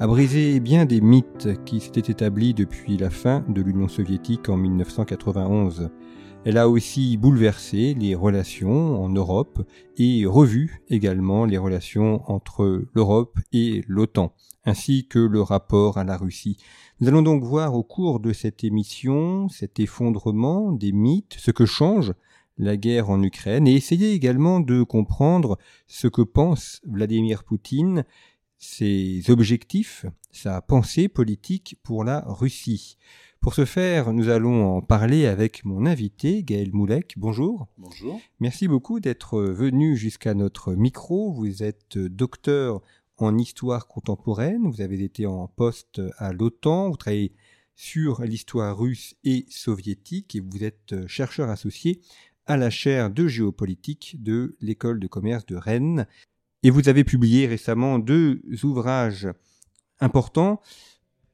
a brisé bien des mythes qui s'étaient établis depuis la fin de l'Union soviétique en 1991. Elle a aussi bouleversé les relations en Europe et revu également les relations entre l'Europe et l'OTAN, ainsi que le rapport à la Russie. Nous allons donc voir au cours de cette émission cet effondrement des mythes, ce que change la guerre en Ukraine et essayer également de comprendre ce que pense Vladimir Poutine, ses objectifs, sa pensée politique pour la Russie. Pour ce faire, nous allons en parler avec mon invité, Gaël Moulek. Bonjour. Bonjour. Merci beaucoup d'être venu jusqu'à notre micro. Vous êtes docteur en histoire contemporaine, vous avez été en poste à l'OTAN, vous travaillez sur l'histoire russe et soviétique et vous êtes chercheur associé à la chaire de géopolitique de l'école de commerce de Rennes. Et vous avez publié récemment deux ouvrages importants.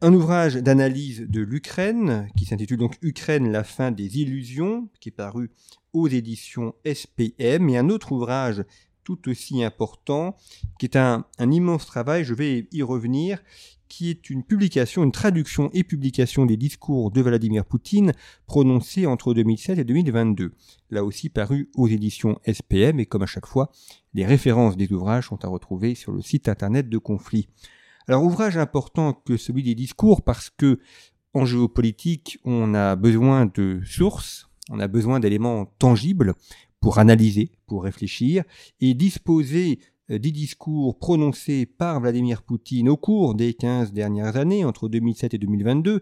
Un ouvrage d'analyse de l'Ukraine, qui s'intitule donc Ukraine, la fin des illusions, qui est paru aux éditions SPM, et un autre ouvrage tout aussi important, qui est un, immense travail, je vais y revenir, qui est une publication, une traduction et publication des discours de Vladimir Poutine prononcés entre 2007 et 2022. Là aussi paru aux éditions SPM et comme à chaque fois, les références des ouvrages sont à retrouver sur le site internet de Conflit. Alors ouvrage important que celui des discours parce que en géopolitique, on a besoin de sources, on a besoin d'éléments tangibles pour analyser, pour réfléchir et disposer des discours prononcés par Vladimir Poutine au cours des 15 dernières années, entre 2007 et 2022,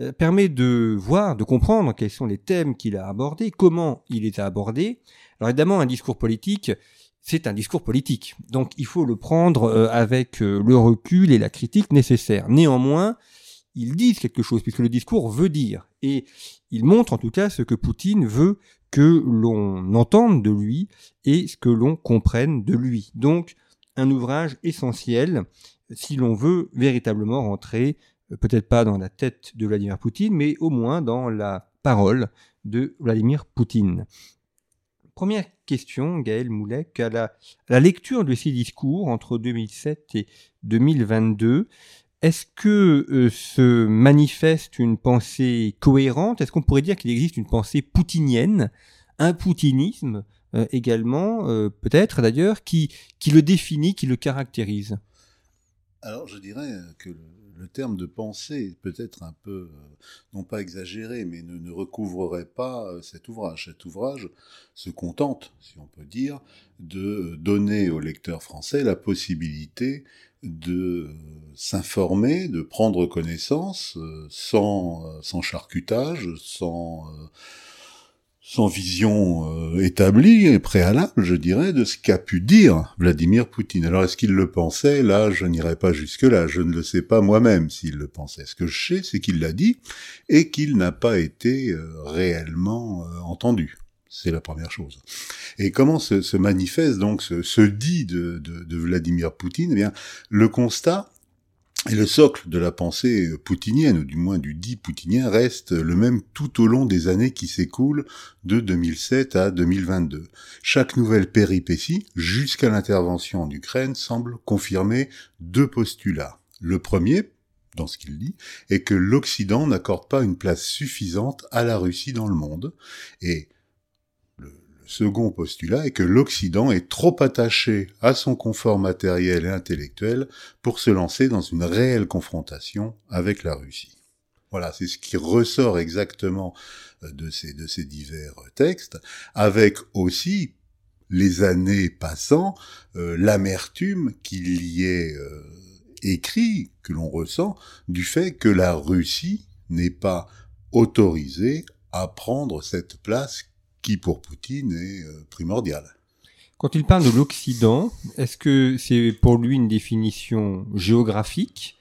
euh, permet de voir, de comprendre quels sont les thèmes qu'il a abordés, comment il les a abordés. Alors évidemment, un discours politique, c'est un discours politique. Donc il faut le prendre euh, avec euh, le recul et la critique nécessaire. Néanmoins, ils disent quelque chose, puisque le discours veut dire. Et il montre en tout cas ce que Poutine veut que l'on entende de lui et ce que l'on comprenne de lui. Donc, un ouvrage essentiel si l'on veut véritablement rentrer, euh, peut-être pas dans la tête de Vladimir Poutine, mais au moins dans la parole de Vladimir Poutine. Première question, Gaël Moulek, à la, la lecture de ces discours entre 2007 et 2022, est-ce que euh, se manifeste une pensée cohérente? Est-ce qu'on pourrait dire qu'il existe une pensée poutinienne, un poutinisme euh, également, euh, peut-être d'ailleurs, qui, qui le définit, qui le caractérise? Alors je dirais que le, terme de pensée peut-être un peu, non pas exagéré, mais ne, recouvrerait pas cet ouvrage. Cet ouvrage se contente, si on peut dire, de donner au lecteur français la possibilité de s'informer, de prendre connaissance euh, sans, euh, sans charcutage, sans, euh, sans vision établie et préalable, je dirais, de ce qu'a pu dire Vladimir Poutine. Alors est-ce qu'il le pensait? Là, je n'irai pas jusque-là, je ne le sais pas moi-même s'il le pensait. Ce que je sais, c'est qu'il l'a dit et qu'il n'a pas été réellement entendu. C'est la première chose. Et comment se, manifeste donc ce, ce dit de, de, de, Vladimir Poutine? Eh bien, le constat et le socle de la pensée poutinienne, ou du moins du dit poutinien, reste le même tout au long des années qui s'écoulent de 2007 à 2022. Chaque nouvelle péripétie, jusqu'à l'intervention en Ukraine, semble confirmer deux postulats. Le premier, dans ce qu'il dit, est que l'Occident n'accorde pas une place suffisante à la Russie dans le monde, et second postulat est que l'Occident est trop attaché à son confort matériel et intellectuel pour se lancer dans une réelle confrontation avec la Russie. Voilà, c'est ce qui ressort exactement euh, de ces, divers textes, avec aussi, les années passant, euh, l'amertume qu'il y est euh, écrit, que l'on ressent, du fait que la Russie n'est pas autorisé à prendre cette place qui, pour Poutine, est euh, primordiale. Quand il parle de l'Occident, est-ce que c'est pour lui une définition géographique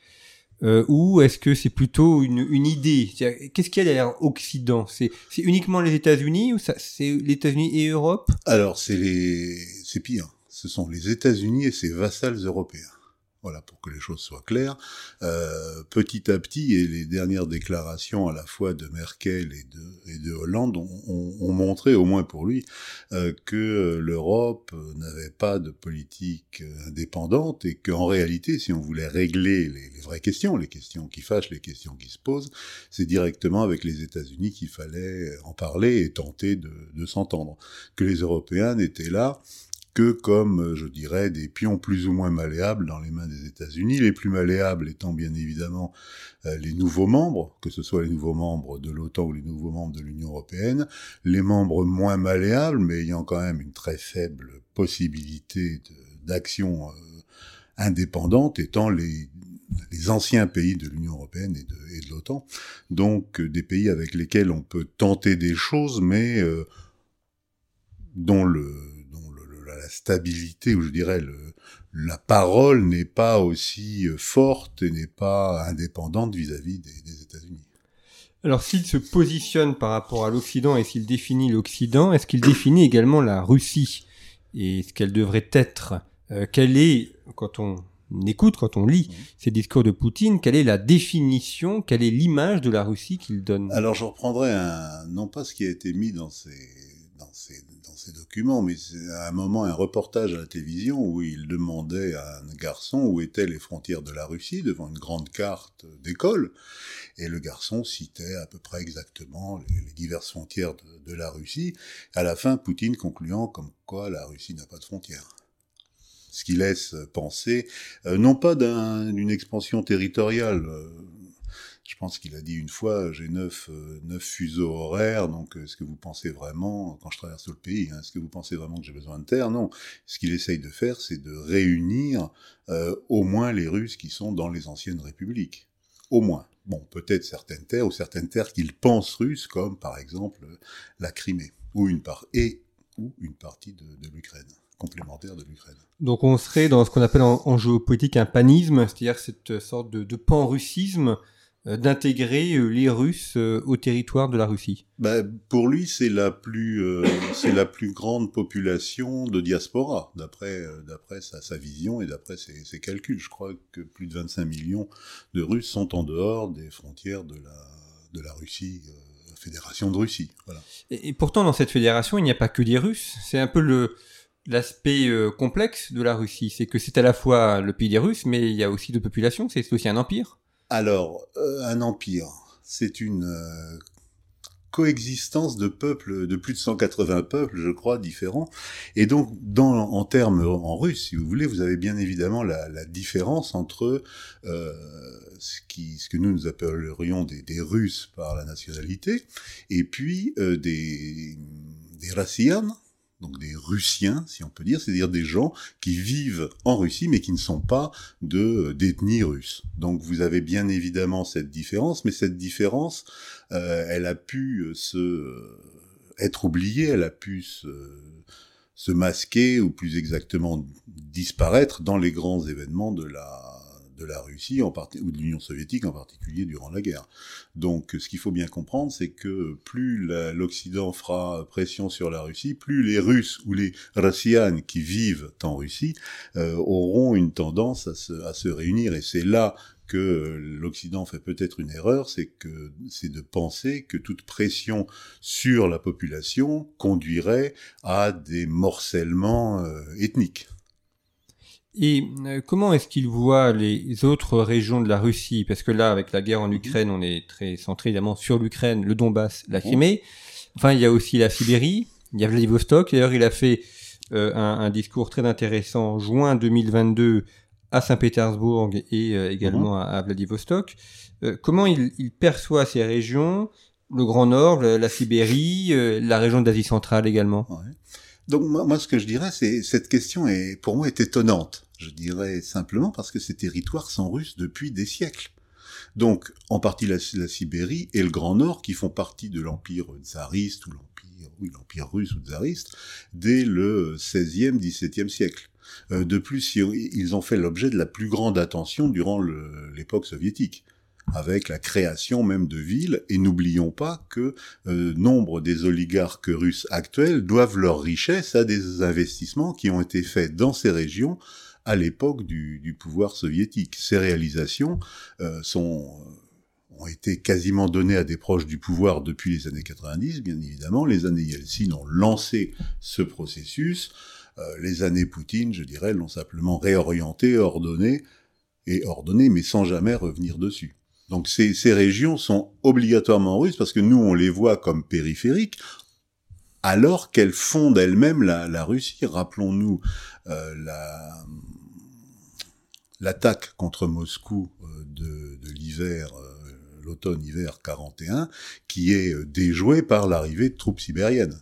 euh, ou est-ce que c'est plutôt une, une idée? Qu'est-ce qu'il y a derrière Occident? C'est uniquement les États-Unis ou c'est les États-Unis et Europe? Alors c'est les c'est pire. Ce sont les États-Unis et ses vassals européens. Voilà, pour que les choses soient claires. Euh, petit à petit, et les dernières déclarations à la fois de Merkel et de, Hollande ont, ont, montré, au moins pour lui, euh, que l'Europe n'avait pas de politique indépendante et qu'en réalité, si on voulait régler les, vraies questions, les questions qui fâchent, les questions qui se posent, c'est directement avec les États-Unis qu'il fallait en parler et tenter de, de s'entendre. Que les Européens étaient là que comme, euh, je dirais, des pions plus ou moins malléables dans les mains des États-Unis, les plus malléables étant bien évidemment euh, les nouveaux membres, que ce soit les nouveaux membres de l'OTAN ou les nouveaux membres de l'Union européenne, les membres moins malléables, mais ayant quand même une très faible possibilité d'action euh, indépendante, étant les, les anciens pays de l'Union européenne et de, et de l'OTAN, donc des pays avec lesquels on peut tenter des choses, mais dont le la stabilité, ou je dirais le, la parole n'est pas aussi euh, forte et n'est pas indépendante vis-à-vis des, États-Unis. Alors s'il se positionne par rapport à l'Occident et s'il définit l'Occident, est-ce qu'il définit également la Russie et ce qu'elle devrait être euh, Quelle est, quand on écoute, quand on lit ces discours de Poutine, quelle est la définition, quelle est l'image de la Russie qu'il donne? Alors je reprendrai un, non pas ce qui a été mis dans ces, dans ces ces documents, mais à un moment un reportage à la télévision où il demandait à un garçon où étaient les frontières de la Russie devant une grande carte d'école, et le garçon citait à peu près exactement les, diverses frontières de, la Russie, à la fin Poutine concluant comme quoi la Russie n'a pas de frontières. Ce qui laisse penser, euh, non pas d'une expansion territoriale, euh, je pense qu'il a dit une fois, j'ai neuf, euh, neuf fuseaux horaires, donc euh, est-ce que vous pensez vraiment, quand je traverse tout le pays, hein, est-ce que vous pensez vraiment que j'ai besoin de terre? Non. Ce qu'il essaye de faire, c'est de réunir euh, au moins les Russes qui sont dans les anciennes républiques. Au moins. Bon, peut-être certaines terres, ou certaines terres qu'il pense russes, comme par exemple la Crimée, ou une part, et ou une partie de, l'Ukraine complémentaire de l'Ukraine. Donc on serait dans ce qu'on appelle en, géopolitique un panisme, c'est-à-dire cette sorte de, de pan-russisme euh, d'intégrer euh, les Russes euh, au territoire de la Russie bah, Pour lui, c'est la plus c'est la plus grande population de diaspora, d'après d'après sa, sa, vision et d'après ses, ses, calculs. Je crois que plus de 25 millions de Russes sont en dehors des frontières de la de la Russie. Fédération de Russie. Voilà. Et, et, pourtant, dans cette fédération, il n'y a pas que des Russes. C'est un peu le, l'aspect complexe de la Russie. C'est que c'est à la fois le pays des Russes, mais il y a aussi de populations. C'est aussi un empire. Alors, euh, un empire, c'est une euh, coexistence de peuples, de plus de 180 peuples, je crois, différents. Et donc, dans, en termes en russe, si vous voulez, vous avez bien évidemment la, la différence entre euh, ce, qui, ce que nous nous appellerions des, des Russes par la nationalité, et puis euh, des, des donc des Russiens, si on peut dire, c'est-à-dire des gens qui vivent en Russie mais qui ne sont pas de d'ethnie russe. Donc vous avez bien évidemment cette différence, mais cette différence, euh, elle a pu se euh, être oubliée, elle a pu se, se masquer ou plus exactement disparaître dans les grands événements de la de la Russie en ou de l'Union soviétique en particulier durant la guerre. Donc ce qu'il faut bien comprendre, c'est que plus l'Occident fera pression sur la Russie, plus les Russes ou les Russianes qui vivent en Russie euh, auront une tendance à se, à se réunir. Et c'est là que l'Occident fait peut-être une erreur, c'est que c'est de penser que toute pression sur la population conduirait à des morcellements euh, ethniques. Et euh, comment est-ce qu'il voit les autres régions de la Russie? Parce que là, avec la guerre en mhm. Ukraine, on est très centré évidemment sur l'Ukraine, le Donbass, la Crimée. Enfin, il y a aussi la Sibérie, il y a Vladivostok. D'ailleurs, il a fait euh, un, un, discours très intéressant en juin 2022 à Saint-Pétersbourg et euh, également mhm. à, Vladivostok. comment il, il, perçoit ces régions? Le Grand Nord, la, Sibérie, la région d'Asie centrale également ouais. Donc moi, ce que je dirais, c'est cette question est pour moi est étonnante. Je dirais simplement parce que ces territoires sont russes depuis des siècles. Donc, en partie la, Sibérie et le Grand Nord, qui font partie de l'Empire tsariste ou l'Empire, l'Empire russe ou tsariste, dès le 16e, 17e siècle. Euh, de plus, ils ont fait l'objet de la plus grande attention durant l'époque soviétique avec la création même de villes, et n'oublions pas que euh, nombre des oligarques russes actuels doivent leur richesse à des investissements qui ont été faits dans ces régions à l'époque du, pouvoir soviétique. Ces réalisations euh, sont ont été quasiment données à des proches du pouvoir depuis les années 90, bien évidemment. Les années Yeltsin ont lancé ce processus. Euh, les années Poutine, je dirais, l'ont simplement réorienté, ordonné, et ordonné, mais sans jamais revenir dessus. Donc ces, ces régions sont obligatoirement russes parce que nous, on les voit comme périphériques, alors qu'elles fondent elles-mêmes la, Russie. Rappelons-nous euh, la l'attaque contre Moscou euh, de, de l'hiver, euh, l'automne-hiver 41, qui est déjouée par l'arrivée de troupes sibériennes.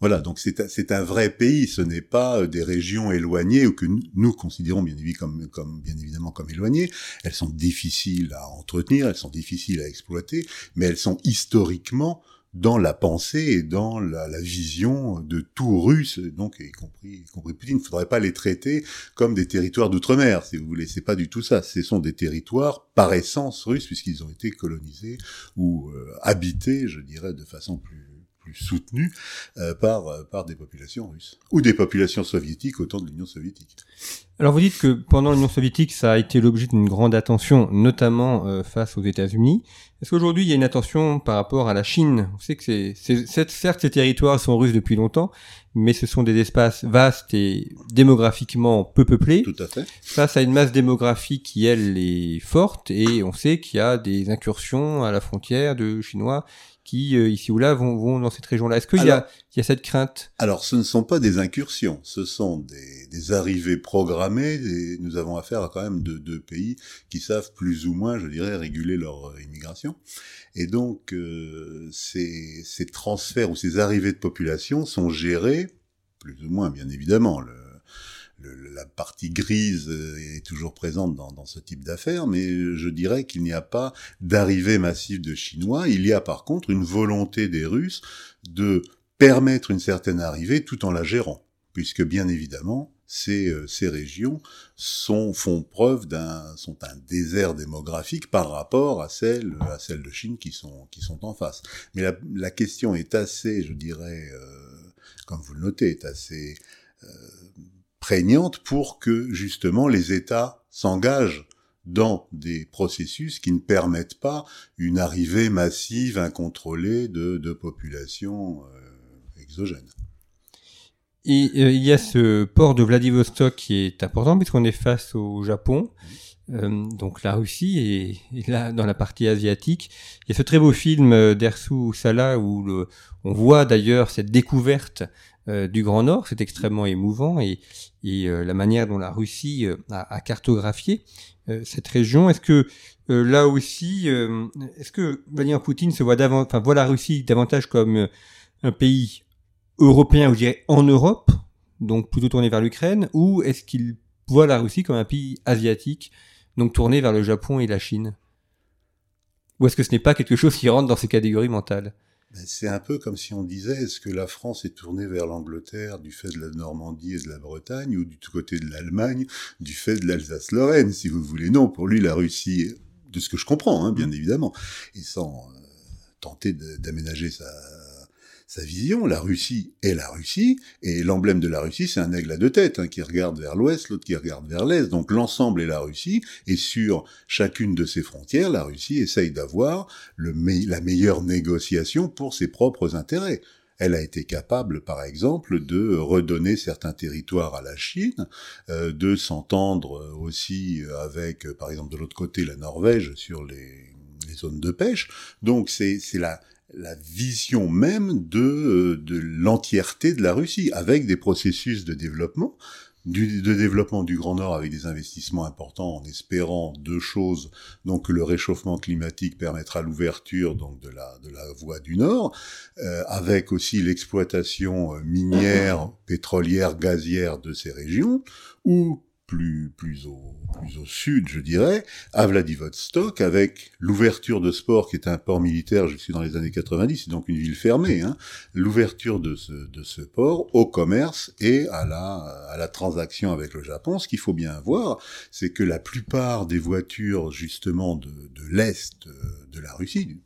Voilà, donc c'est un vrai pays, ce n'est pas euh, des régions éloignées ou que nous, considérons bien évidemment, comme, éloignées. Elles sont difficiles à entretenir, elles sont difficiles à exploiter, mais elles sont historiquement dans la pensée et dans la, la vision de tout russe, donc y compris, y compris Poutine. Il ne faudrait pas les traiter comme des territoires d'outre-mer, si vous voulez. C'est pas du tout ça. Ce sont des territoires par essence russes puisqu'ils ont été colonisés ou euh, habités, je dirais, de façon plus plus soutenu euh, par, euh, par des populations russes. Ou des populations soviétiques au temps de l'Union soviétique. Alors vous dites que pendant l'Union soviétique, ça a été l'objet d'une grande attention, notamment euh, face aux États-Unis. Est-ce qu'aujourd'hui, il y a une attention par rapport à la Chine? On sait que c'est, certes, ces territoires sont russes depuis longtemps, mais ce sont des espaces vastes et démographiquement peu peuplés. Tout à fait. Face à une masse démographique qui, elle, est forte, et on sait qu'il y a des incursions à la frontière de Chinois qui, euh, ici ou là, vont, vont dans cette région-là. Est-ce qu'il y a, y a cette crainte? Alors, ce ne sont pas des incursions, ce sont des, des arrivées programmées. Et nous avons affaire à quand même de deux pays qui savent plus ou moins, je dirais, réguler leur euh, immigration. Et donc, euh, ces, ces transferts ou ces arrivées de population sont gérés, plus ou moins, bien évidemment. Le, la partie grise euh, est toujours présente dans, dans ce type d'affaires, mais je dirais qu'il n'y a pas d'arrivée massive de Chinois. Il y a par contre une volonté des Russes de permettre une certaine arrivée tout en la gérant, puisque bien évidemment, ces, euh, ces régions sont, font preuve d'un, sont un désert démographique par rapport à celles, à celles de Chine qui sont, qui sont en face. Mais la, la question est assez, je dirais, euh, comme vous le notez, est assez euh, prégnante pour que justement les États s'engagent dans des processus qui ne permettent pas une arrivée massive, incontrôlée de, populations euh, exogènes. Et euh, il y a ce port de Vladivostok qui est important puisqu'on est face au Japon, euh, donc la Russie et, là dans la partie asiatique. Il y a ce très beau film d'Ersu Sala où on voit d'ailleurs cette découverte euh, du Grand Nord. C'est extrêmement émouvant et, euh, la manière dont la Russie euh, a, cartographié cette région. Est-ce que là aussi, est-ce que Vladimir Poutine se voit davantage, voit la Russie davantage comme un pays européen, ou je dirais en Europe, donc plutôt tourné vers l'Ukraine, ou est-ce qu'il voit la Russie comme un pays asiatique, donc tourné vers le Japon et la Chine? Ou est-ce que ce n'est pas quelque chose qui rentre dans ces catégories mentales? C'est un peu comme si on disait est-ce que la France est tournée vers l'Angleterre du fait de la Normandie et de la Bretagne ou du côté de l'Allemagne du fait de l'Alsace-Lorraine, si vous voulez? Non, pour lui, la Russie, de ce que je comprends, hein, bien évidemment, et sans euh, tenter d'aménager sa, sa vision. La Russie est la Russie, et l'emblème de la Russie, c'est un aigle à deux têtes, hein, qui regarde vers l'ouest, l'autre qui regarde vers l'est. Donc l'ensemble est la Russie, et sur chacune de ses frontières, la Russie essaye d'avoir la meilleure négociation pour ses propres intérêts. Elle a été capable, par exemple, de redonner certains territoires à la Chine, euh, de s'entendre aussi avec, par exemple, de l'autre côté, la Norvège sur les, les zones de pêche. Donc c'est la la vision même de, euh, de l'entièreté de la Russie, avec des processus de développement, du, de développement du Grand Nord avec des investissements importants en espérant deux choses, donc que le réchauffement climatique permettra l'ouverture donc de la, de la voie du Nord, euh, avec aussi l'exploitation euh, minière, pétrolière, gazière de ces régions, où plus au sud, je dirais, à Vladivostok, avec l'ouverture de Sport, qui est un port militaire jusque dans les années 90, c'est donc une ville fermée. Hein, l'ouverture de ce port au commerce et à la transaction avec le Japon. Ce qu'il faut bien voir, c'est que la plupart des voitures justement de de l'est de la Russie,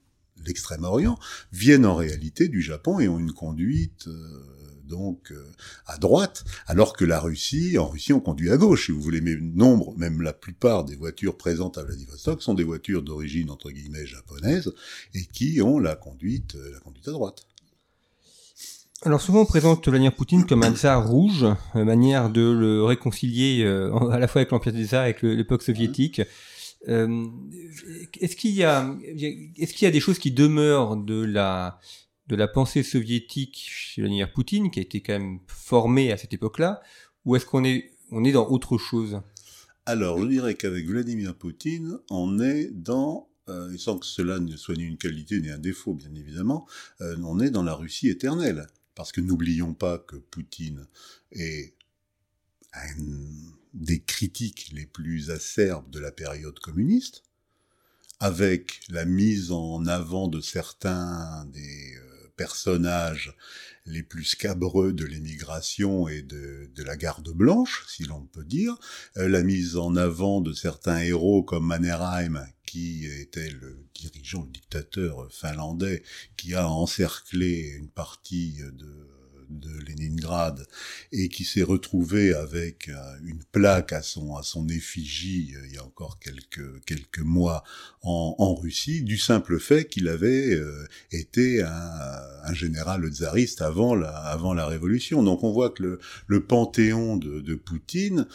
l'extrême-orient, viennent en réalité du Japon et ont une conduite euh, donc euh, à droite, alors que la Russie, en Russie, on conduit à gauche, si vous voulez. Mais nombre, même la plupart des voitures présentes à Vladivostok sont des voitures d'origine entre guillemets japonaise et qui ont la conduite, euh, la conduite à droite. Alors souvent on présente Vladimir Poutine comme un tsar rouge, manière de le réconcilier à la fois avec l'Empire des Tsars avec l'époque soviétique. Euh, est-ce qu'il y a des choses qui demeurent de la de la pensée soviétique chez Vladimir Poutine, qui a été quand même formé à cette époque-là, ou est-ce qu'on est on est dans autre chose? Alors, je dirais qu'avec Vladimir Poutine, on est dans euh, sans que cela ne soit ni une qualité ni un défaut, bien évidemment, euh, on est dans la Russie éternelle. Parce que n'oublions pas que Poutine est un des critiques les plus acerbes de la période communiste, avec la mise en avant de certains des euh, personnages les plus scabreux de l'émigration et de, la garde blanche, si l'on peut dire, euh, la mise en avant de certains héros comme Mannerheim, qui était le dirigeant, le dictateur finlandais, qui a encerclé une partie de de Leningrad et qui s'est retrouvé avec euh, une plaque à son à son effigie euh, il y a encore quelques quelques mois en, en Russie du simple fait qu'il avait euh, été un, un, général tsariste avant la avant la révolution. Donc on voit que le, le panthéon de, de Poutine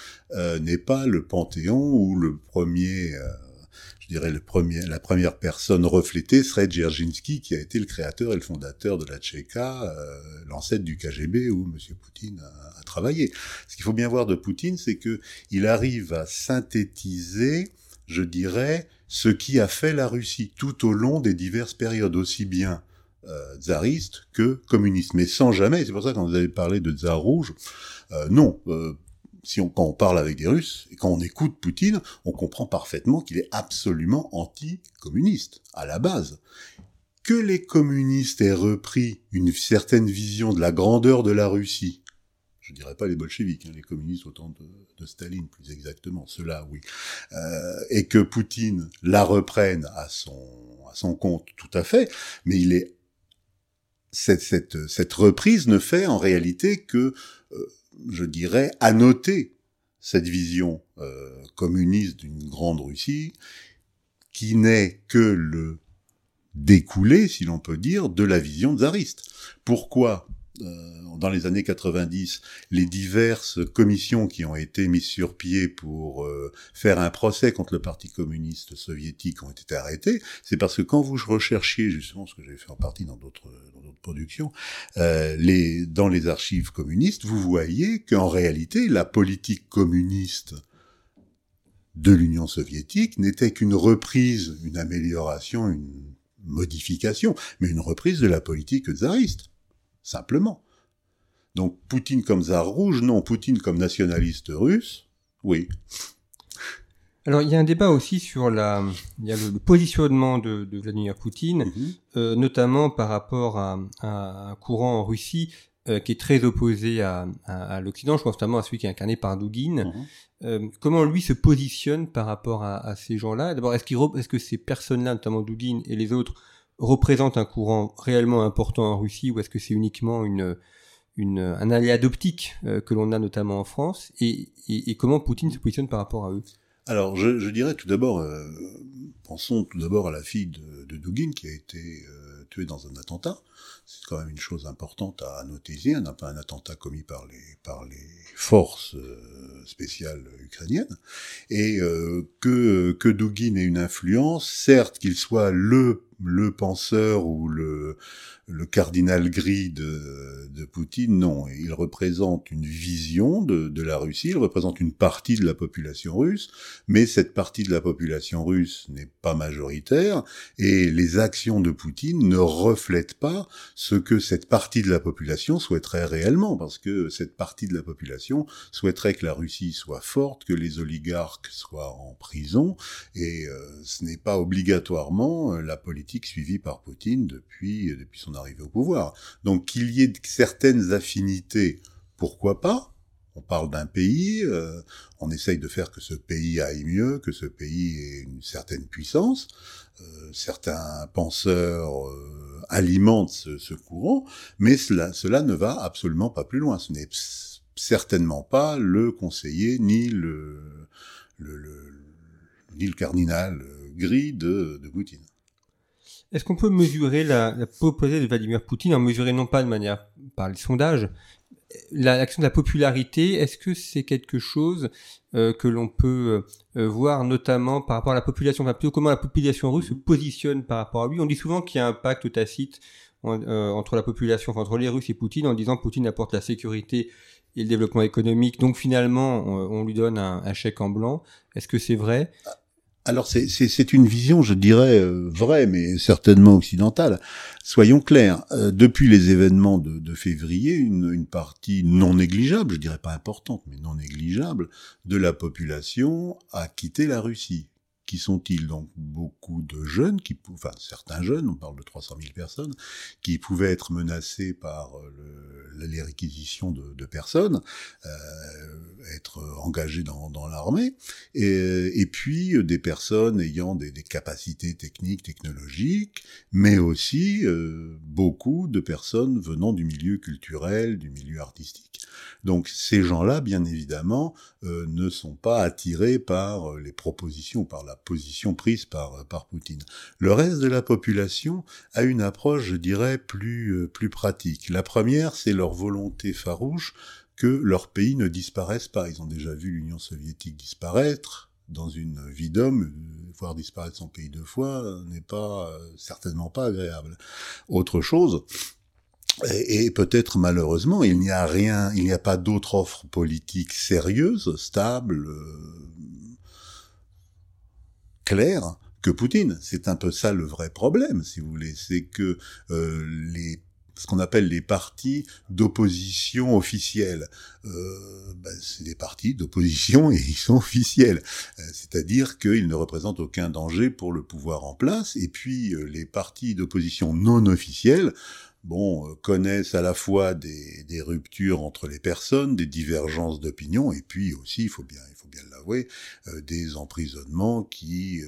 n'est pas le panthéon où le premier je dirais, le premier, la première personne reflétée serait Dzerzhinsky, qui a été le créateur et le fondateur de la Tchéka, euh, l'ancêtre du KGB où M. Poutine a, a travaillé. Ce qu'il faut bien voir de Poutine, c'est que il arrive à synthétiser, je dirais, ce qui a fait la Russie tout au long des diverses périodes, aussi bien euh, tsariste que communiste, mais sans jamais, c'est pour ça quand vous avez parlé de tsar rouge, euh, non, euh, si on, quand on parle avec des Russes et quand on écoute Poutine, on comprend parfaitement qu'il est absolument anti-communiste, à la base. Que les communistes aient repris une certaine vision de la grandeur de la Russie, je dirais pas les bolcheviks, hein, les communistes autant de, de, Staline plus exactement, cela oui, euh, et que Poutine la reprenne à son, à son compte tout à fait, mais il est cette, cette, cette reprise ne fait en réalité que euh, je dirais, annoter cette vision euh, communiste d'une grande Russie, qui n'est que le découlé, si l'on peut dire, de la vision tsariste. Pourquoi? Dans les années 90, les diverses commissions qui ont été mises sur pied pour euh, faire un procès contre le Parti communiste soviétique ont été arrêtées, c'est parce que quand vous recherchiez justement ce que j'ai fait en partie dans d'autres productions, euh, les, dans les archives communistes, vous voyez qu'en réalité, la politique communiste de l'Union soviétique n'était qu'une reprise, une amélioration, une modification, mais une reprise de la politique tsariste, simplement. Donc Poutine comme tsar rouge, non. Poutine comme nationaliste russe, oui. Alors il y a un débat aussi sur la, il y a le, positionnement de, de, Vladimir Poutine, mhm. euh, notamment par rapport à, à, un courant en Russie euh, qui est très opposé à, à l'Occident. Je pense notamment à celui qui est incarné par Dugin. Mhm. Euh, comment lui se positionne par rapport à, ces gens-là? D'abord, est-ce, est-ce que ces personnes-là, notamment Dugin et les autres, représentent un courant réellement important en Russie ou est-ce que c'est uniquement une une, un aléa d'optique euh, que l'on a notamment en France et, et, et, comment Poutine se positionne par rapport à eux? Alors, je, je dirais tout d'abord, euh, pensons tout d'abord à la fille de, de Dugin qui a été euh, tuée dans un attentat. C'est quand même une chose importante à noter un, un attentat commis par les, par les forces euh, spéciales ukrainiennes, et euh, que, que Dugin ait une influence, certes qu'il soit le le penseur ou le le cardinal gris de, de Poutine, non. Il représente une vision de, de, la Russie, il représente une partie de la population russe, mais cette partie de la population russe n'est pas majoritaire, et les actions de Poutine ne reflètent pas ce que cette partie de la population souhaiterait réellement, parce que cette partie de la population souhaiterait que la Russie soit forte, que les oligarques soient en prison, et euh, ce n'est pas obligatoirement euh, la politique suivie par Poutine depuis, depuis son arrivé au pouvoir. Donc qu'il y ait certaines affinités, pourquoi pas? On parle d'un pays, euh, on essaye de faire que ce pays aille mieux, que ce pays ait une certaine puissance. Euh, certains penseurs euh, alimentent ce, ce, courant, mais cela, cela ne va absolument pas plus loin. Ce n'est certainement pas le conseiller ni le, le, le, ni le cardinal gris de, de Poutine. Est-ce qu'on peut mesurer la, la popularité de Vladimir Poutine, en mesurer non pas de manière par les sondages, l'action de la popularité, est-ce que c'est quelque chose euh, que l'on peut euh, voir notamment par rapport à la population, enfin plutôt comment la population russe se positionne par rapport à lui? On dit souvent qu'il y a un pacte tacite euh, entre la population, entre les Russes et Poutine, en disant Poutine apporte la sécurité et le développement économique, donc finalement on, lui donne un chèque en blanc. Est-ce que c'est vrai? Alors c'est une vision, je dirais, euh, vraie, mais certainement occidentale. Soyons clairs, euh, depuis les événements de, de février, une, une, partie non négligeable, je dirais pas importante, mais non négligeable, de la population a quitté la Russie. Qui sont-ils? Donc beaucoup de jeunes, qui, enfin certains jeunes, on parle de 300 000 personnes, qui pouvaient être menacés par euh, le, les réquisitions de, personnes, euh, être engagés dans, l'armée, et, puis euh, des personnes ayant des, capacités techniques, technologiques, mais aussi beaucoup de personnes venant du milieu culturel, du milieu artistique. Donc ces gens-là, bien évidemment, ne sont pas attirés par les propositions, par la position prise par, par Poutine. Le reste de la population a une approche, je dirais, plus, euh, plus pratique. La première, c'est leur volonté farouche que leur pays ne disparaisse pas. Ils ont déjà vu l'Union soviétique disparaître, dans une vie d'homme, euh, voir disparaître son pays deux fois euh, n'est pas certainement pas agréable. Autre chose, et, peut-être malheureusement, il n'y a rien, il n'y a pas d'autre offre politique sérieuse, stable, que Poutine. C'est un peu ça le vrai problème, si vous voulez. C'est que euh, les ce qu'on appelle les partis d'opposition officielle. Euh, ben, c'est des partis d'opposition et ils sont officiels. Euh, c'est-à-dire qu'ils ne représentent aucun danger pour le pouvoir en place. Et puis euh, les partis d'opposition non officiels, bon, euh, connaissent à la fois des, ruptures entre les personnes, des divergences d'opinion, et puis aussi, il faut bien, il faut bien l'avouer, euh, des emprisonnements qui, euh,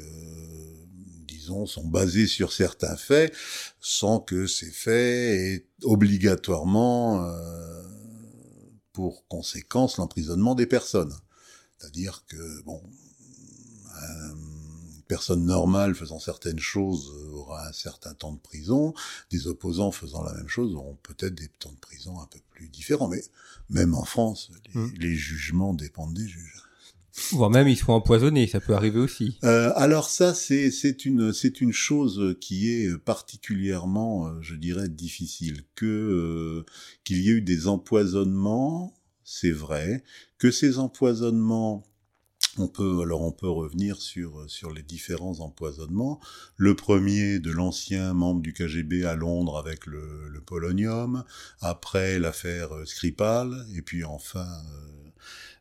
disons, sont basés sur certains faits, sans que ces faits aient obligatoirement pour conséquence l'emprisonnement des personnes. C'est-à-dire que, bon, personne normale faisant certaines choses euh, aura un certain temps de prison, des opposants faisant la même chose auront peut-être des temps de prison un peu plus différents, mais même en France, les, mmh. les jugements dépendent des juges. Voire même ils sont empoisonnés, ça peut arriver aussi. Euh, alors ça, c'est une chose qui est particulièrement, euh, je dirais, difficile. Que euh, qu'il y ait eu des empoisonnements, c'est vrai. Que ces empoisonnements on peut alors on peut revenir sur sur les différents empoisonnements. Le premier de l'ancien membre du KGB à Londres avec le, le polonium, après l'affaire Skripal, et puis enfin euh,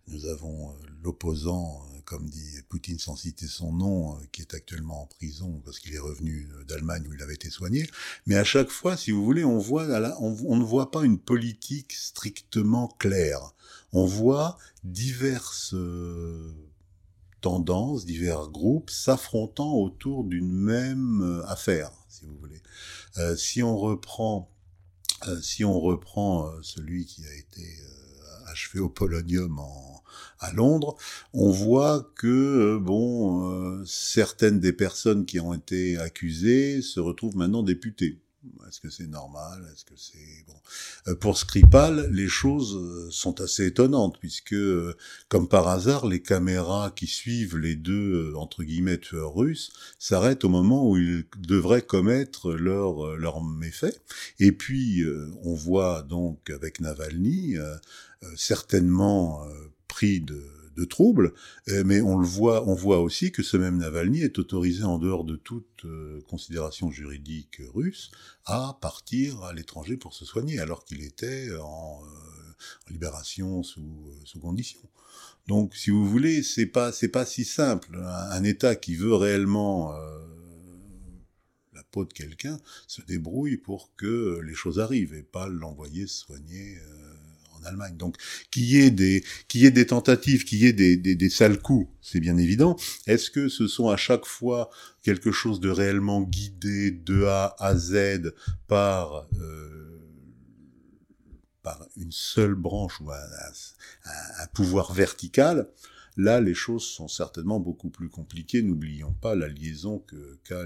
nous avons l'opposant, comme dit Poutine sans citer son nom, qui est actuellement en prison parce qu'il est revenu d'Allemagne où il avait été soigné. Mais à chaque fois, si vous voulez, on voit on, on ne voit pas une politique strictement claire. On voit diverses tendances, divers groupes s'affrontant autour d'une même euh, affaire, si vous voulez. Euh, si on reprend, euh, si on reprend celui qui a été achevé au Polonium en, à Londres, on voit que bon, certaines des personnes qui ont été accusées se retrouvent maintenant députées. Est-ce que c'est normal? Est-ce que c'est bon euh, Pour Skripal, les choses euh, sont assez étonnantes puisque, euh, comme par hasard, les caméras qui suivent les deux entre guillemets tueurs russes s'arrêtent au moment où ils devraient commettre leur leur méfait. Et puis, on voit donc avec Navalny certainement pris de de troubles, euh, mais on le voit, on voit aussi que ce même Navalny est autorisé en dehors de toute euh, considération juridique russe à partir à l'étranger pour se soigner, alors qu'il était en, euh, libération sous, sous condition. Donc, si vous voulez, c'est pas c'est pas si simple. Un, État qui veut réellement la peau de quelqu'un se débrouille pour que les choses arrivent et pas l'envoyer se Donc, qu'il y ait des, qu'il y des tentatives, qu'il y ait des, des, des sales coups, c'est bien évident. Est-ce que ce sont à chaque fois quelque chose de réellement guidé de A à Z par euh, par une seule branche ou un, pouvoir vertical Là, les choses sont certainement beaucoup plus compliquées. N'oublions pas la liaison qu'a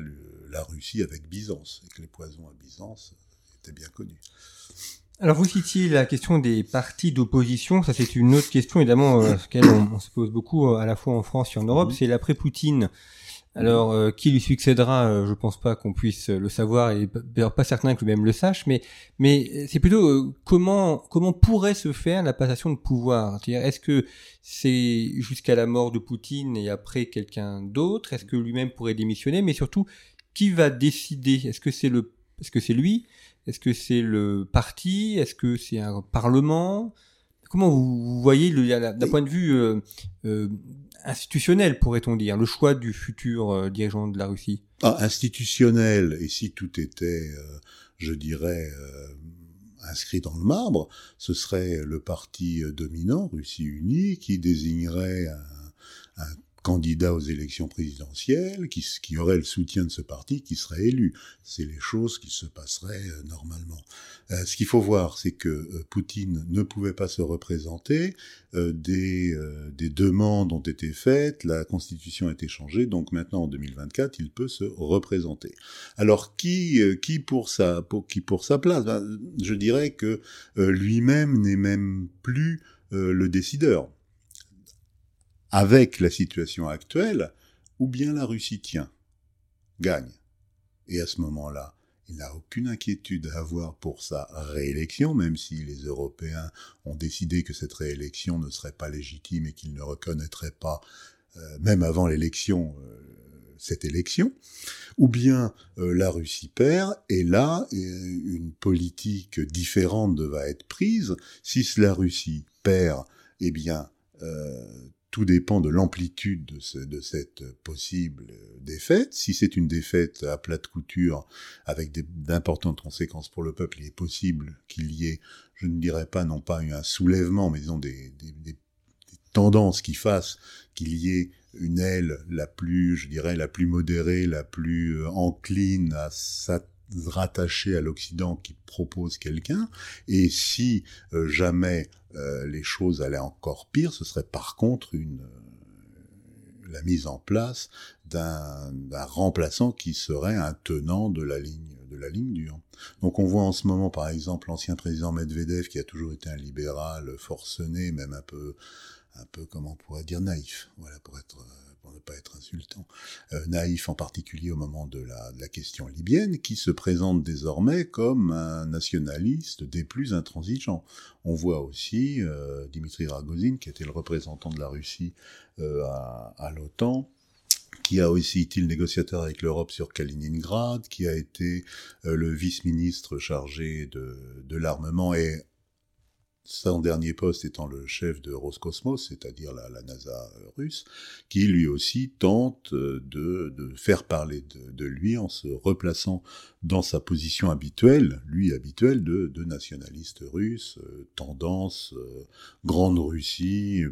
la Russie avec Byzance, et que les poisons à Byzance étaient bien connus. Alors vous citiez la question des partis d'opposition, ça c'est une autre question évidemment euh, laquelle on, se pose beaucoup euh, à la fois en France et en Europe, c'est l'après Poutine. Alors euh, qui lui succédera, euh, je pense pas qu'on puisse le savoir et d'ailleurs pas certain que lui-même le sache, mais mais c'est plutôt comment comment pourrait se faire la passation de pouvoir? C'est-à-dire est-ce que c'est jusqu'à la mort de Poutine et après quelqu'un d'autre, est-ce que lui-même pourrait démissionner, mais surtout qui va décider? Est-ce que c'est le est-ce que c'est lui? Est-ce que c'est le parti? Est-ce que c'est un parlement? Comment vous, voyez d'un point de vue euh, euh, institutionnel, pourrait-on dire, le choix du futur euh, dirigeant de la Russie? Ah, Institutionnel, et si tout était, je dirais, inscrit dans le marbre, ce serait le parti dominant, Russie Unie, qui désignerait un, un candidat aux élections présidentielles, qui, aurait le soutien de ce parti, qui serait élu. C'est les choses qui se passeraient euh, normalement. Euh, ce qu'il faut voir, c'est que euh, Poutine ne pouvait pas se représenter, des, des, demandes ont été faites, la constitution a été changée, donc maintenant en 2024, il peut se représenter. Alors qui, qui pour sa, pour, qui pour sa place? Ben, Je dirais que lui-même n'est même plus le décideur avec la situation actuelle, ou bien la Russie tient, gagne. Et à ce moment-là, il n'a aucune inquiétude à avoir pour sa réélection, même si les Européens ont décidé que cette réélection ne serait pas légitime et qu'ils ne reconnaîtraient pas, euh, même avant l'élection, euh, cette élection. Ou bien euh, la Russie perd, et là, une politique différente va être prise. Si la Russie perd, eh bien, tout dépend de l'amplitude de, cette possible défaite. Si c'est une défaite à plate couture avec d'importantes conséquences pour le peuple, il est possible qu'il y ait, je ne dirais pas non pas un soulèvement, mais disons des, des tendances qui fassent qu'il y ait une aile la plus, je dirais, la plus modérée, la plus euh, encline à s'attaquer rattaché à l'Occident qui propose quelqu'un, et si euh, jamais euh, les choses allaient encore pire, ce serait par contre une euh, la mise en place d'un remplaçant qui serait un tenant de la ligne de la ligne dure. Donc on voit en ce moment par exemple l'ancien président Medvedev qui a toujours été un libéral forcené, même un peu un peu comment on pourrait dire naïf, voilà pour être ne pas être insultant, euh, naïf en particulier au moment de la, question libyenne, qui se présente désormais comme un nationaliste des plus intransigeants. On voit aussi euh, Dimitri Ragozin, qui était le représentant de la Russie euh, à, à l'OTAN, qui a aussi été le négociateur avec l'Europe sur Kaliningrad, qui a été euh, le vice-ministre chargé de, de l'armement et son dernier poste étant le chef de Roscosmos, c'est-à-dire la, NASA russe, qui lui aussi tente euh, de, faire parler de, lui en se replaçant dans sa position habituelle, lui habituelle, de, nationaliste russe, euh, tendance euh, grande Russie,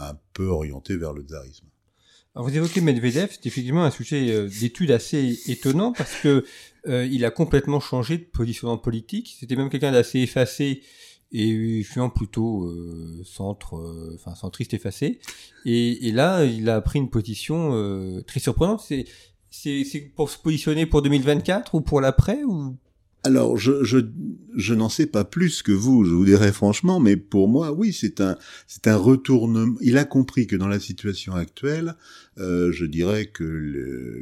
un peu orienté vers le tsarisme. Alors vous évoquez Medvedev, c'est effectivement un sujet d'étude assez étonnant parce que il a complètement changé de positionnement politique. C'était même quelqu'un d'assez effacé et fut plutôt euh, centre, euh, enfin centriste effacé. Et, et, là, il a pris une position euh, très surprenante. C'est c'est pour se positionner pour 2024 ou pour l'après ou? Alors, je, je, je n'en sais pas plus que vous, je vous dirais franchement, mais pour moi, oui, c'est un, c'est un retournement. Il a compris que dans la situation actuelle, euh, je dirais que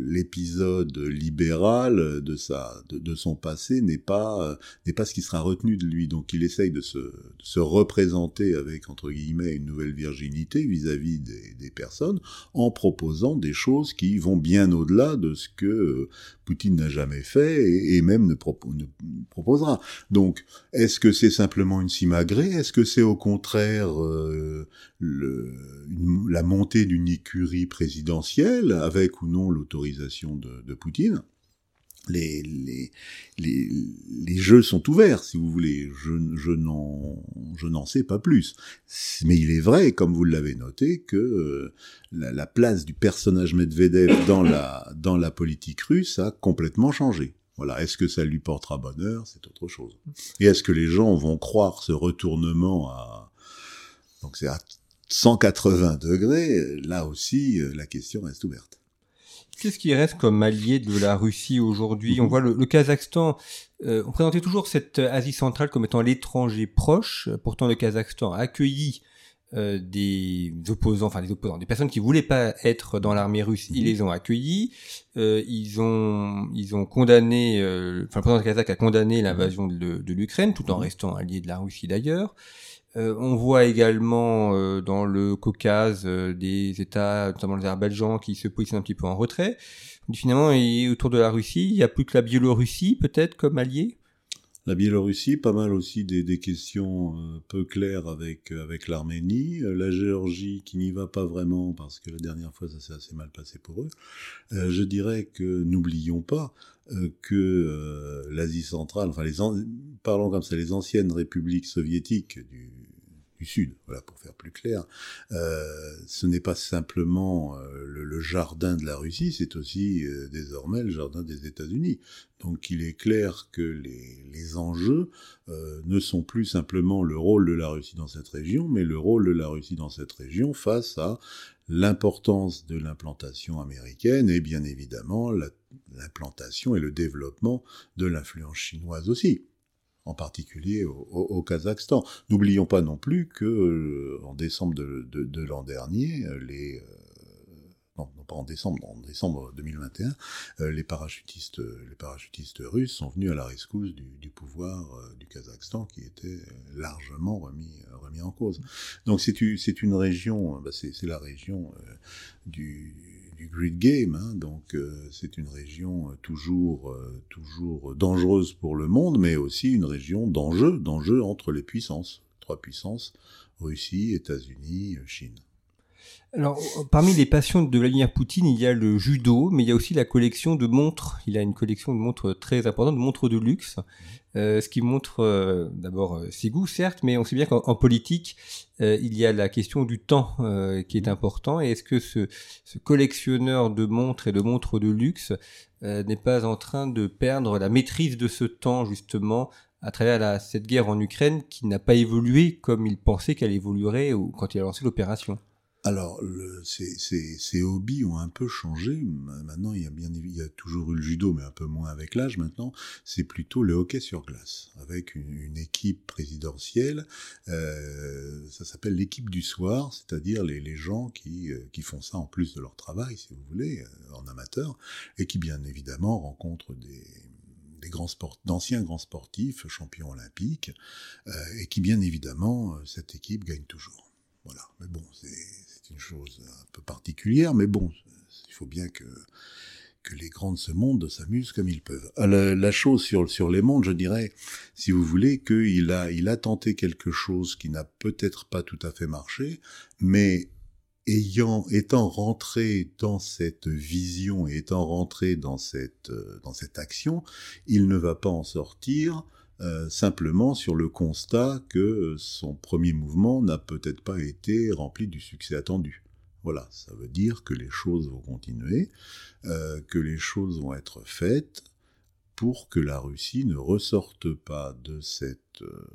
l'épisode libéral de sa, de, son passé n'est pas, n'est pas ce qui sera retenu de lui. Donc, il essaye de se, de se représenter avec entre guillemets une nouvelle virginité vis-à-vis des, des, personnes, en proposant des choses qui vont bien au-delà de ce que Poutine n'a jamais fait et, et même ne, proposera. Est-ce que c'est simplement une simagrée Est-ce que c'est au contraire euh, la montée d'une écurie présidentielle, avec ou non l'autorisation de, Poutine? Les, jeux sont ouverts, si vous voulez. Je, n'en sais pas plus. Mais il est vrai, comme vous l'avez noté, que euh, la, la, place du personnage Medvedev dans la politique russe a complètement changé. Voilà, est-ce que ça lui portera bonheur? C'est autre chose. Et est-ce que les gens vont croire ce retournement à donc c'est à 180 degrés? Là aussi, euh, la question reste ouverte. Qu'est-ce qui reste comme allié de la Russie aujourd'hui? On voit le, le Kazakhstan, euh, on présentait toujours cette Asie centrale comme étant l'étranger proche. Pourtant, le Kazakhstan a accueilli euh, des opposants, enfin des opposants, des personnes qui voulaient pas être dans l'armée russe, ils les ont accueillis. Euh, ils ont ils ont condamné, euh, enfin le président kazakh a condamné l'invasion de, de l'Ukraine, tout en restant allié de la Russie d'ailleurs. Euh, on voit également euh, dans le Caucase euh, des États, notamment l'Azerbaïdjan, qui se positionnent un petit peu en retrait. finalement, et autour de la Russie, il n'y a plus que la Biélorussie peut-être comme allié? La Biélorussie, pas mal aussi des, questions euh, peu claires avec euh, avec l'Arménie, euh, la Géorgie qui n'y va pas vraiment parce que la dernière fois ça s'est assez mal passé pour eux. je dirais que n'oublions pas que l'Asie centrale, enfin les parlons comme ça, les anciennes républiques soviétiques du du Sud, voilà pour faire plus clair. Euh, ce n'est pas simplement euh, le, jardin de la Russie, c'est aussi euh, désormais le jardin des États-Unis. Donc il est clair que les, enjeux ne sont plus simplement le rôle de la Russie dans cette région, mais le rôle de la Russie dans cette région face à l'importance de l'implantation américaine et bien évidemment l'implantation et le développement de l'influence chinoise aussi en particulier au, au, Kazakhstan. N'oublions pas non plus que euh, en décembre de, de, de l'an dernier, euh, les euh, non, non, pas en décembre, en décembre 2021, euh, les parachutistes, les parachutistes russes sont venus à la rescousse du, du pouvoir euh, du Kazakhstan qui était largement remis, remis en cause. Donc c'est une région, bah c'est la région du du Great Game, hein, donc euh, c'est une région euh, toujours, euh, toujours dangereuse pour le monde, mais aussi une région d'enjeu, d'enjeu entre les puissances, trois puissances, Russie, États-Unis, Chine. Alors, parmi les passions de Vladimir Poutine, il y a le judo, mais il y a aussi la collection de montres. Il a une collection de montres très importante, de montres de luxe, euh, ce qui montre euh, d'abord ses goûts, certes, mais on sait bien qu'en politique, euh, il y a la question du temps euh, qui est important. Et est-ce que ce, ce, collectionneur de montres et de montres de luxe euh, n'est pas en train de perdre la maîtrise de ce temps, justement, à travers la, cette guerre en Ukraine qui n'a pas évolué comme il pensait qu'elle évoluerait ou quand il a lancé l'opération? Alors, le, ces, hobbies ont un peu changé. Maintenant, il y a bien il y a toujours eu le judo, mais un peu moins avec l'âge. Maintenant, c'est plutôt le hockey sur glace, avec une, une équipe présidentielle. Euh, ça s'appelle l'équipe du soir, c'est-à-dire les, les, gens qui, euh, qui font ça en plus de leur travail, si vous voulez, euh, en amateur, et qui bien évidemment rencontrent des, des grands sport, d'anciens grands sportifs, champions olympiques, euh, et qui bien évidemment cette équipe gagne toujours. Voilà. Mais bon, c'est une chose un peu particulière, mais bon, il faut bien que que les grands de ce monde s'amusent comme ils peuvent. Ah, la, la, chose sur sur les mondes, je dirais, si vous voulez, qu'il a il a tenté quelque chose qui n'a peut-être pas tout à fait marché, mais ayant étant rentré dans cette vision et étant rentré dans cette dans cette action, il ne va pas en sortir euh, simplement sur le constat que son premier mouvement n'a peut-être pas été rempli du succès attendu. Voilà, ça veut dire que les choses vont continuer, euh, que les choses vont être faites pour que la Russie ne ressorte pas de cette euh,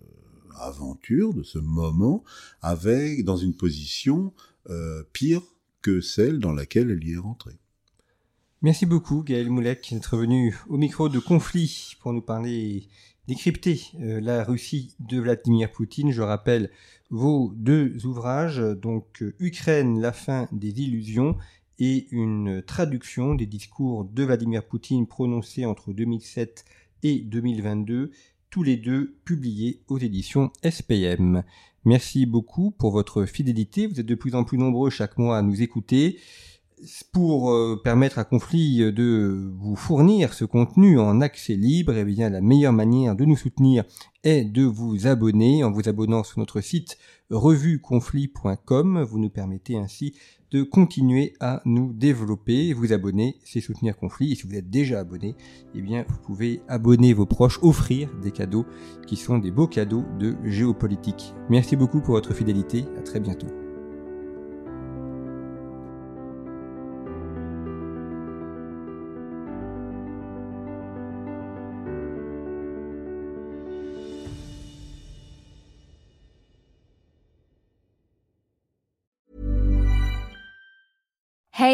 aventure, de ce moment, avec dans une position euh, pire que celle dans laquelle elle y est rentrée. Merci beaucoup Gaël Moulek d'être venu au micro de Conflit pour nous parler, décrypter euh, la Russie de Vladimir Poutine. Je rappelle vos deux ouvrages, donc euh, Ukraine, la fin des illusions et une traduction des discours de Vladimir Poutine prononcés entre 2007 et 2022, tous les deux publiés aux éditions SPM. Merci beaucoup pour votre fidélité. Vous êtes de plus en plus nombreux chaque mois à nous écouter pour euh, permettre à Conflit de vous fournir ce contenu en accès libre, eh bien la meilleure manière de nous soutenir est de vous abonner en vous abonnant sur notre site revueconflit.com. Vous nous permettez ainsi de continuer à nous développer. Vous abonner, c'est soutenir Conflit. Et si vous êtes déjà abonné, eh bien vous pouvez abonner vos proches, offrir des cadeaux qui sont des beaux cadeaux de géopolitique. Merci beaucoup pour votre fidélité. À très bientôt.